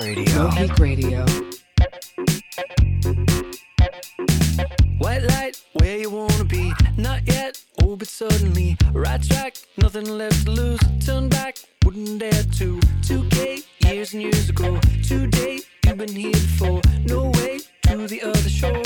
Radio. Geek Radio. White light, where you wanna be? Not yet, oh, but suddenly. Right track, nothing left to lose. Turn back, wouldn't dare to. 2K, years and years ago. Today, you've been here before. No way to the other shore.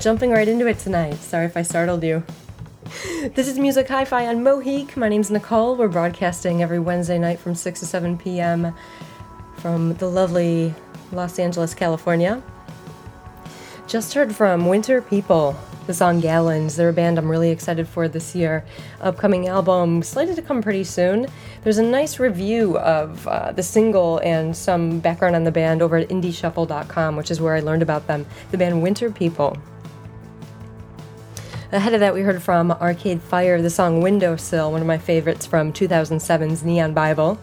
Jumping right into it tonight. Sorry if I startled you. This is Music Hi Fi on Mohique. My name's Nicole. We're broadcasting every Wednesday night from 6 to 7 p.m. from the lovely Los Angeles, California. Just heard from Winter People, the song Gallons. They're a band I'm really excited for this year. Upcoming album slated to come pretty soon. There's a nice review of uh, the single and some background on the band over at indieshuffle.com, which is where I learned about them. The band Winter People. Ahead of that, we heard from Arcade Fire the song Windowsill, one of my favorites from 2007's Neon Bible.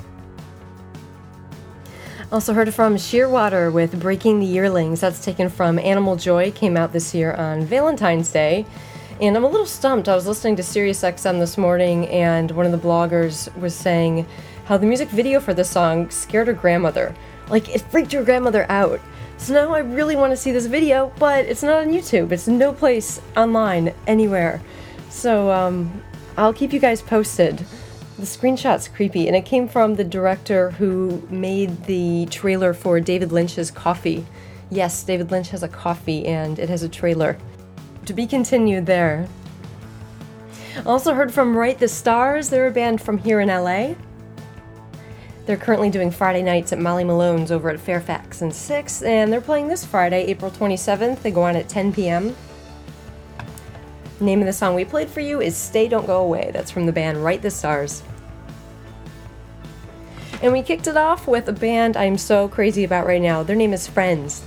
Also heard from Shearwater with Breaking the Yearlings. That's taken from Animal Joy, came out this year on Valentine's Day. And I'm a little stumped. I was listening to SiriusXM this morning, and one of the bloggers was saying how the music video for this song scared her grandmother. Like, it freaked her grandmother out. So now I really want to see this video, but it's not on YouTube. It's no place online anywhere. So um, I'll keep you guys posted. The screenshot's creepy, and it came from the director who made the trailer for David Lynch's Coffee. Yes, David Lynch has a coffee, and it has a trailer. To be continued there. Also heard from Right the Stars. They're a band from here in LA. They're currently doing Friday nights at Molly Malone's over at Fairfax and 6, and they're playing this Friday, April 27th. They go on at 10 p.m. Name of the song we played for you is Stay Don't Go Away. That's from the band Right the Stars. And we kicked it off with a band I'm so crazy about right now. Their name is Friends.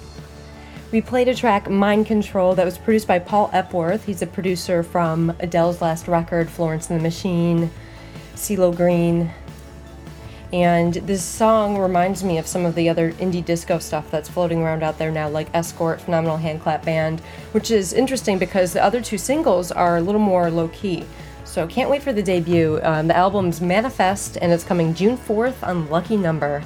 We played a track, Mind Control, that was produced by Paul Epworth. He's a producer from Adele's last record, Florence and the Machine, CeeLo Green. And this song reminds me of some of the other indie disco stuff that's floating around out there now, like Escort, Phenomenal Handclap Band, which is interesting because the other two singles are a little more low key. So can't wait for the debut. Um, the album's Manifest, and it's coming June 4th on Lucky Number.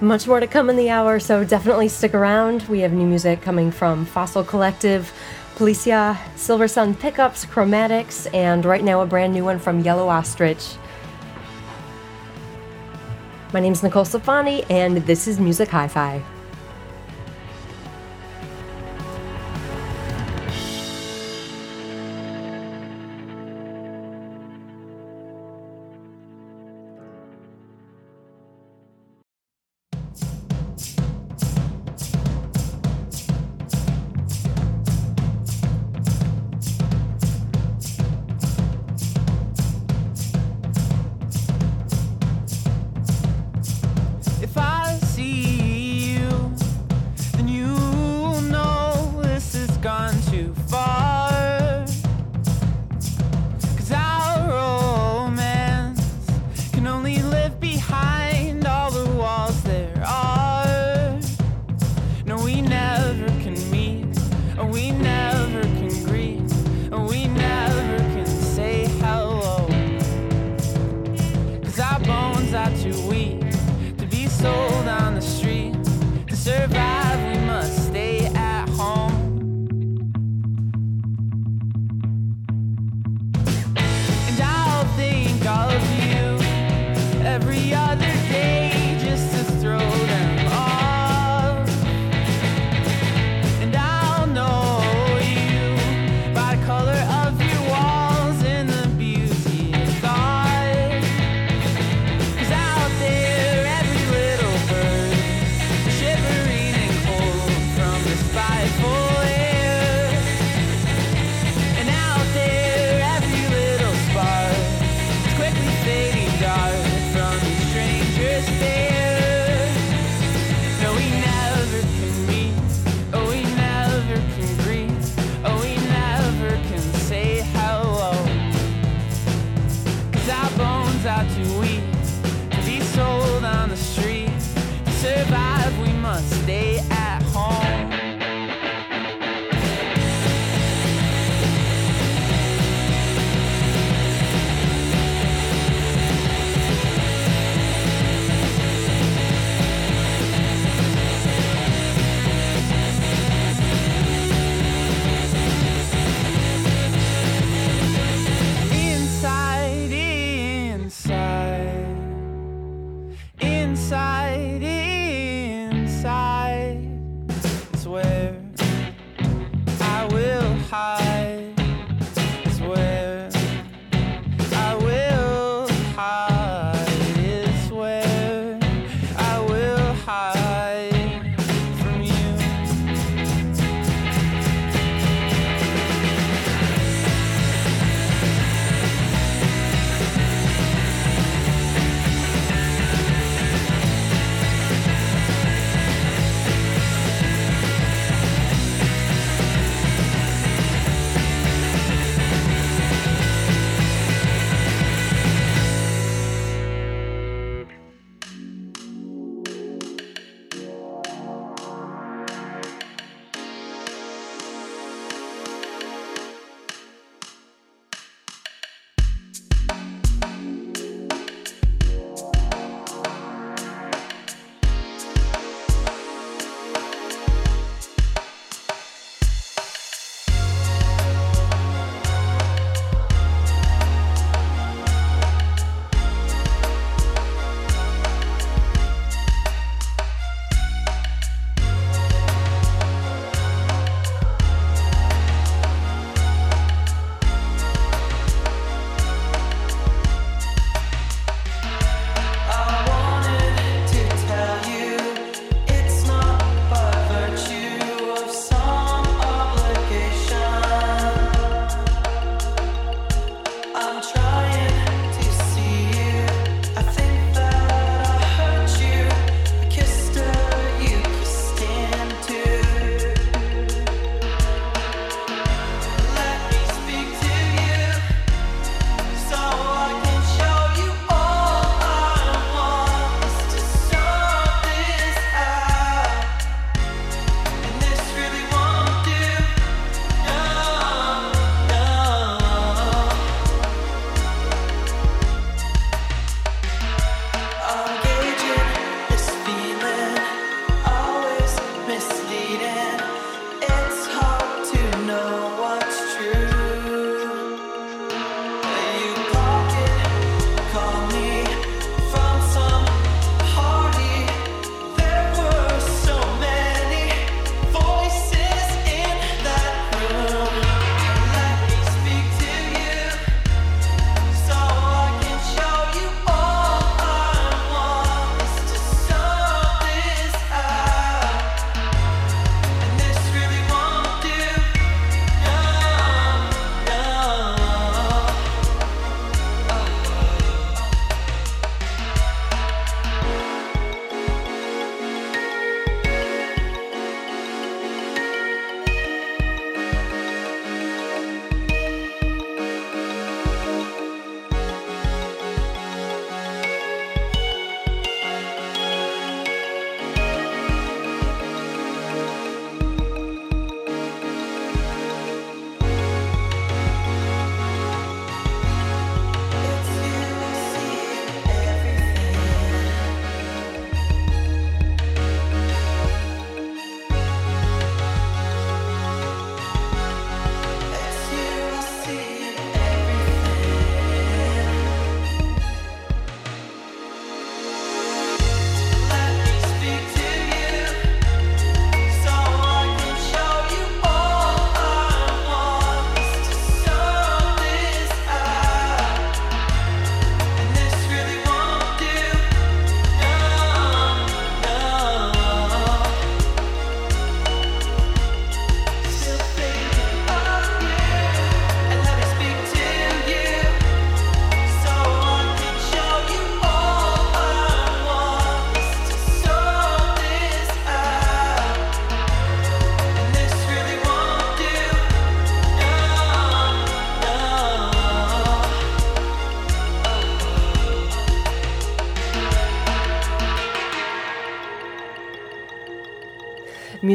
Much more to come in the hour, so definitely stick around. We have new music coming from Fossil Collective, Poliça, Silver Sun Pickups, Chromatics, and right now a brand new one from Yellow Ostrich. My name is Nicole Stefani, and this is Music Hi Fi.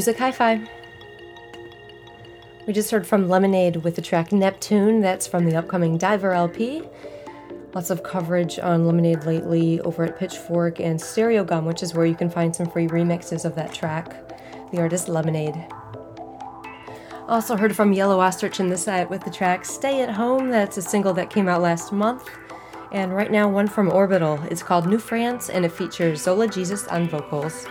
Music Hi Fi. We just heard from Lemonade with the track Neptune. That's from the upcoming Diver LP. Lots of coverage on Lemonade lately over at Pitchfork and Stereogum, which is where you can find some free remixes of that track. The artist Lemonade. Also heard from Yellow Ostrich in the set with the track Stay at Home. That's a single that came out last month. And right now, one from Orbital. It's called New France and it features Zola Jesus on vocals.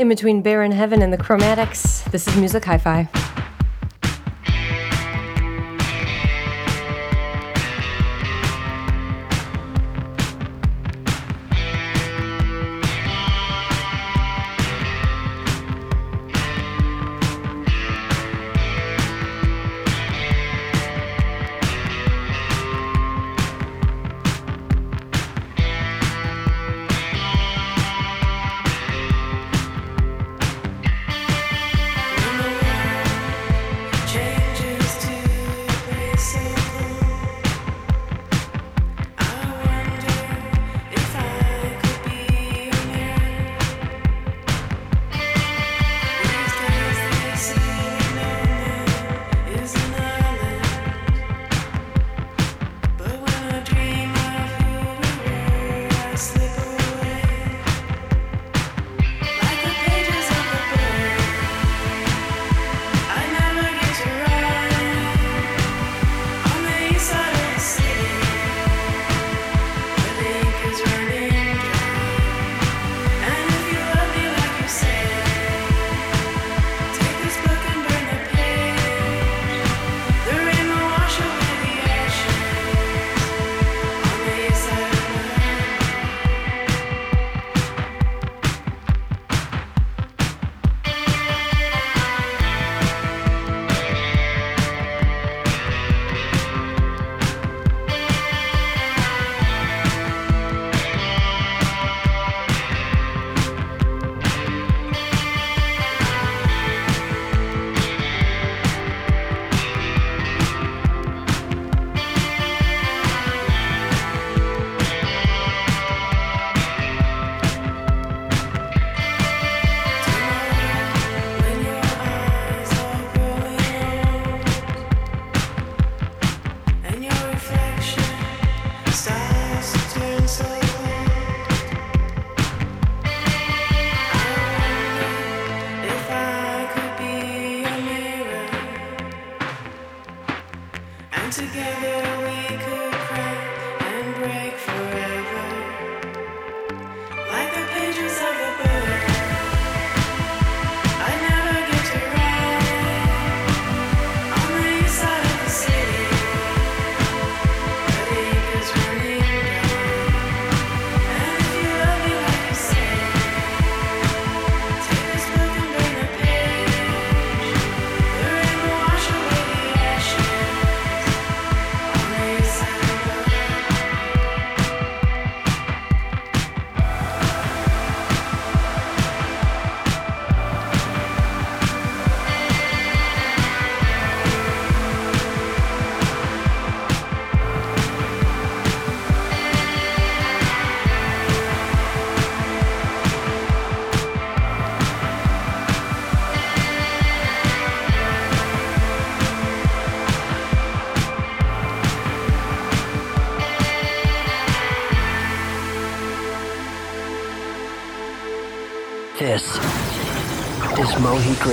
in between Bear in Heaven and the Chromatics. This is Music Hi Fi.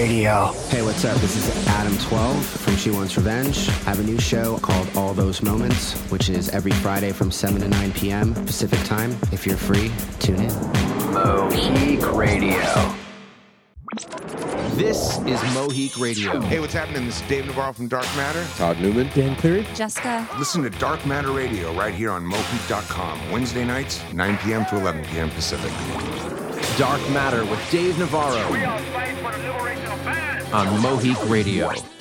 Radio. Hey, what's up? This is Adam 12 from She Wants Revenge. I have a new show called All Those Moments, which is every Friday from 7 to 9 p.m. Pacific time. If you're free, tune in. Moheak Radio. This is Moheak Radio. Hey, what's happening? This is Dave Navarro from Dark Matter. Todd Newman. Dan Cleary. Jessica. Listen to Dark Matter Radio right here on Moheak.com, Wednesday nights, 9 p.m. to 11 p.m. Pacific. Dark Matter with Dave Navarro on Moheak Radio.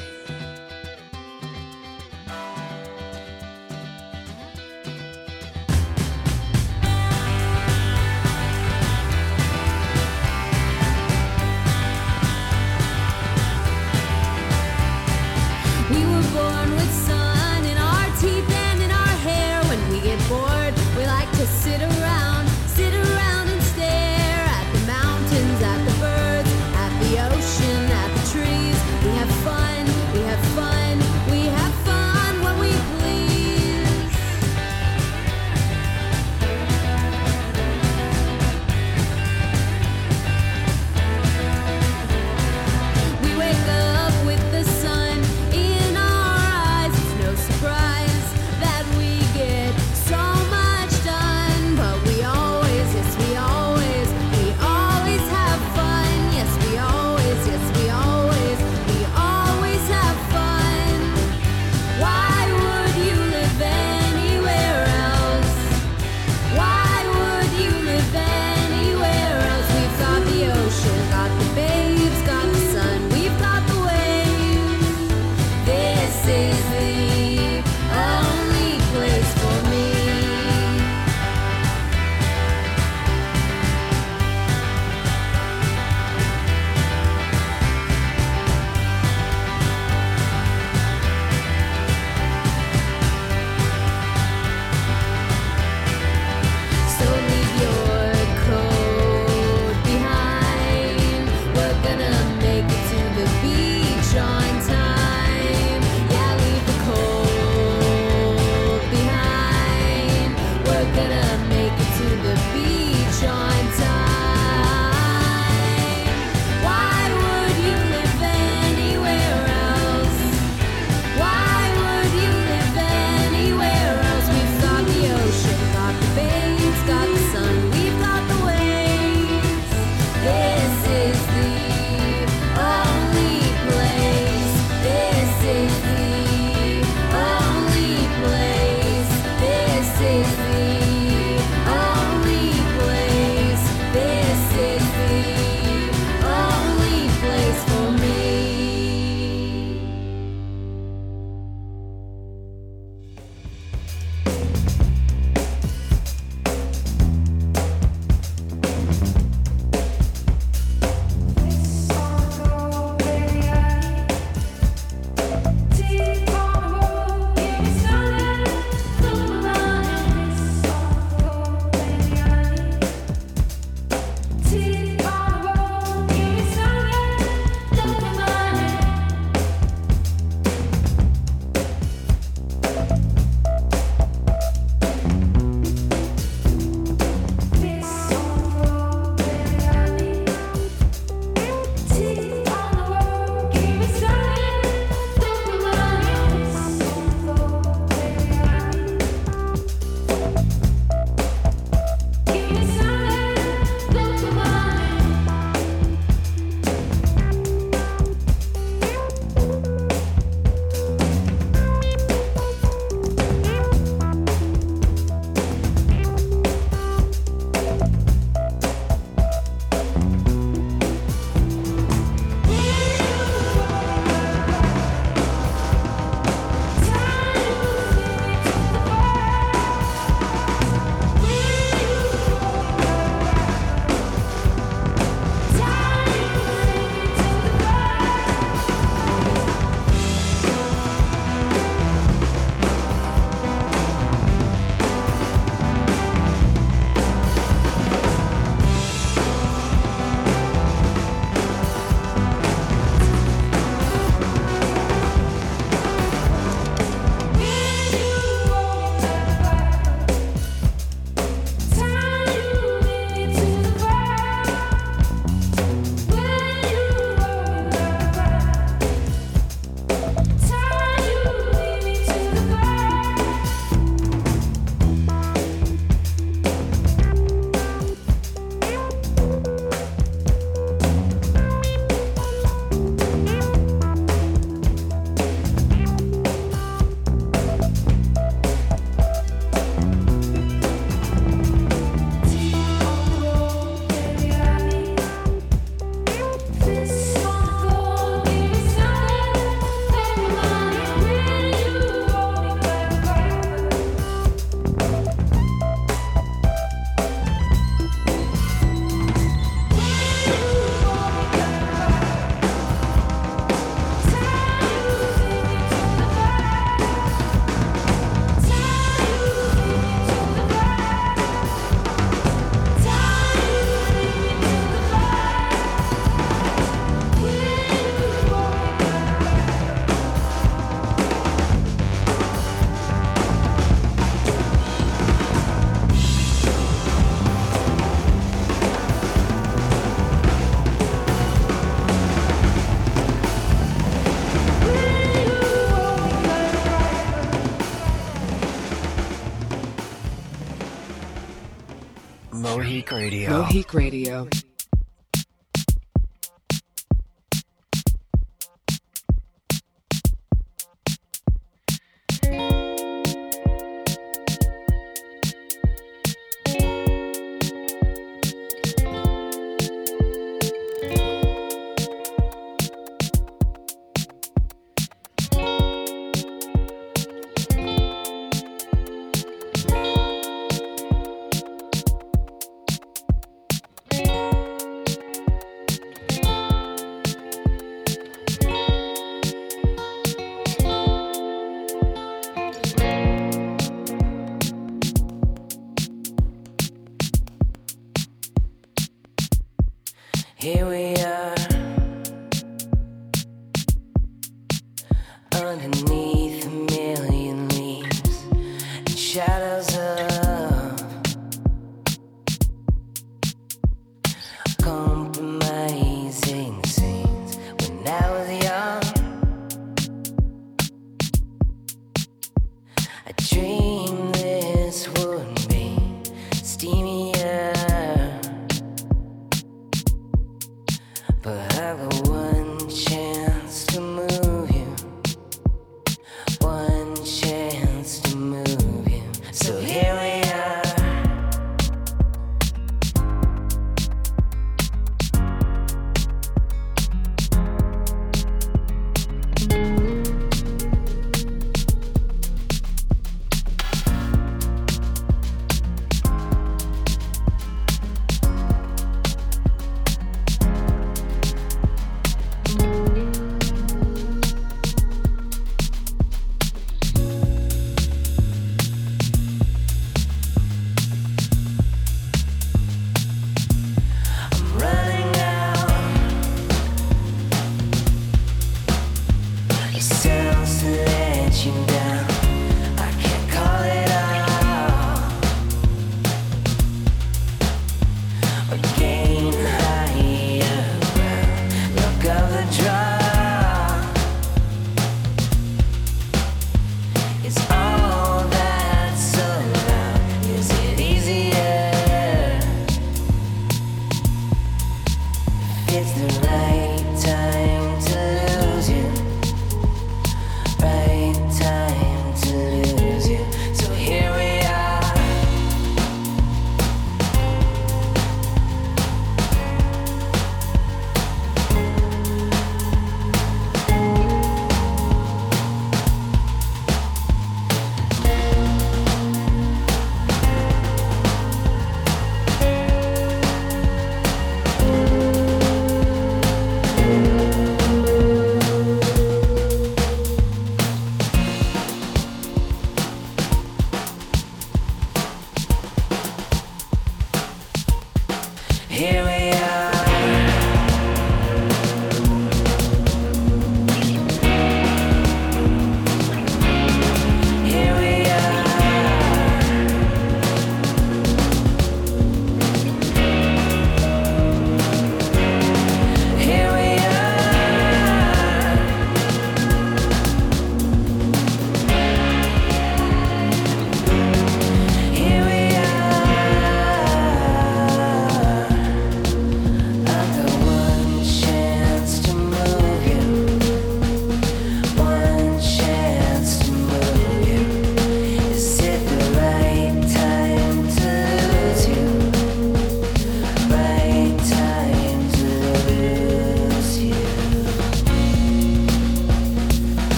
Moheak Radio. Moheak Radio.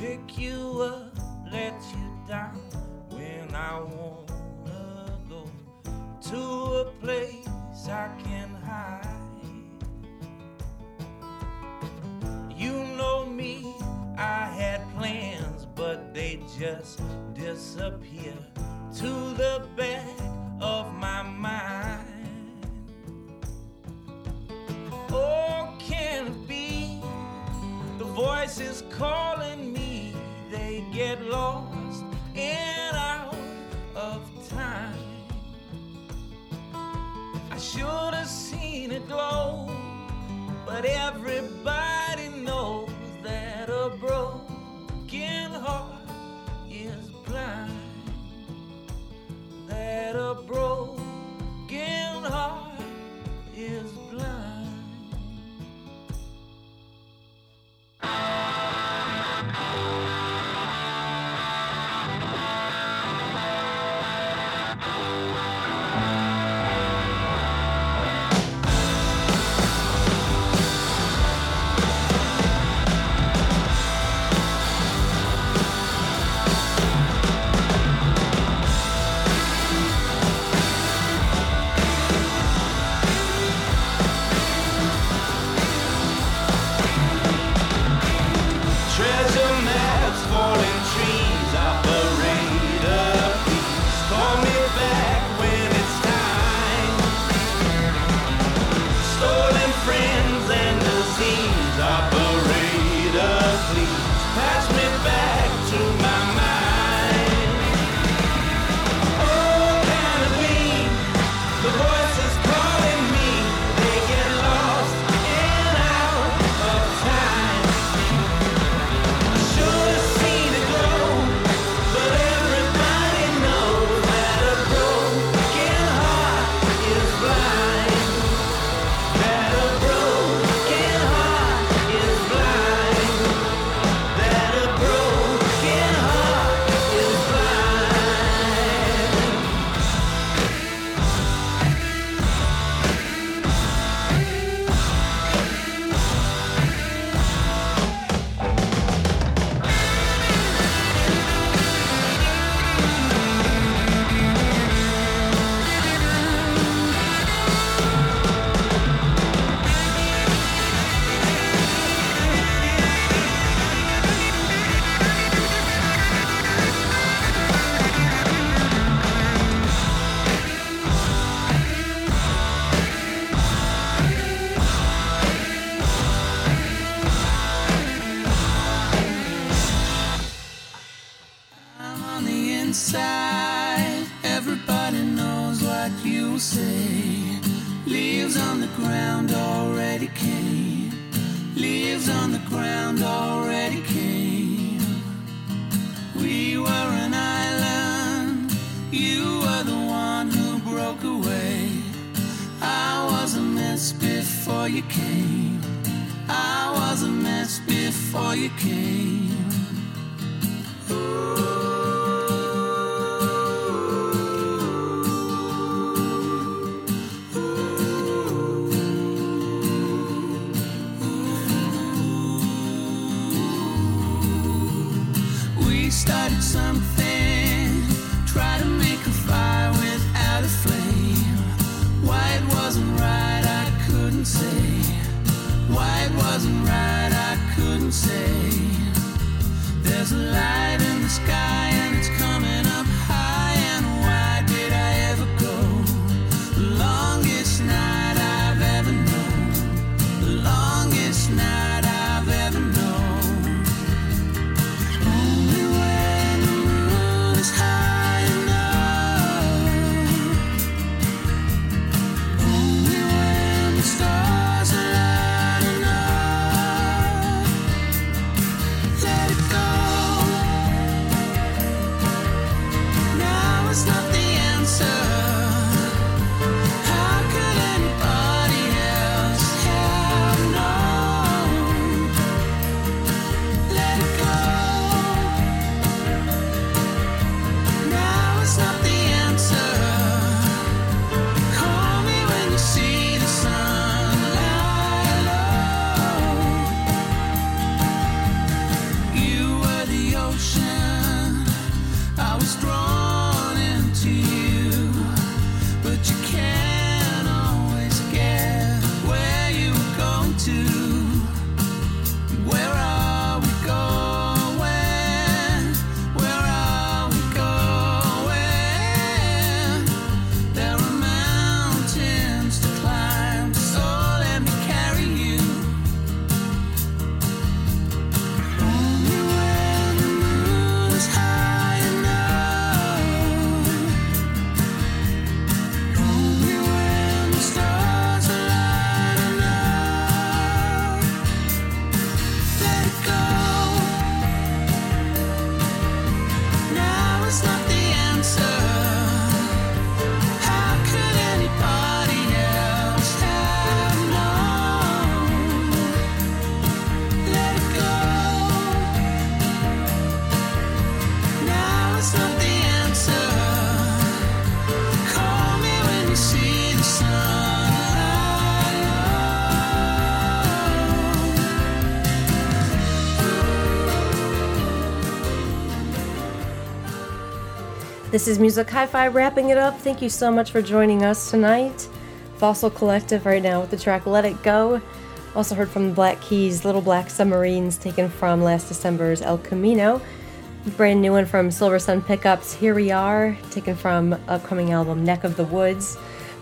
pick you up, let you down when I wanna go to a place I can hide. You know me, I had plans, but they just disappear This is Music Hi Fi wrapping it up. Thank you so much for joining us tonight. Fossil Collective right now with the track Let It Go. Also heard from the Black Keys, Little Black Submarines, taken from last December's El Camino. Brand new one from Silver Sun Pickups, Here We Are, taken from upcoming album Neck of the Woods.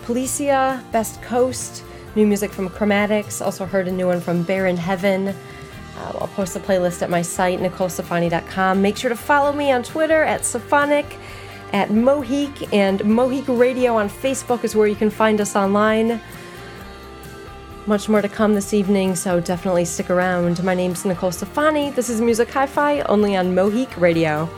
Poliça, Best Coast, new music from Chromatics. Also heard a new one from Bear in Heaven. Uh, I'll post a playlist at my site, NicoleSafani.com. Make sure to follow me on Twitter at Safonic, at Moheak, and Moheak Radio on Facebook is where you can find us online. Much more to come this evening, so definitely stick around. My name's Nicole Stefani. This is Music Hi Fi, only on Moheak Radio.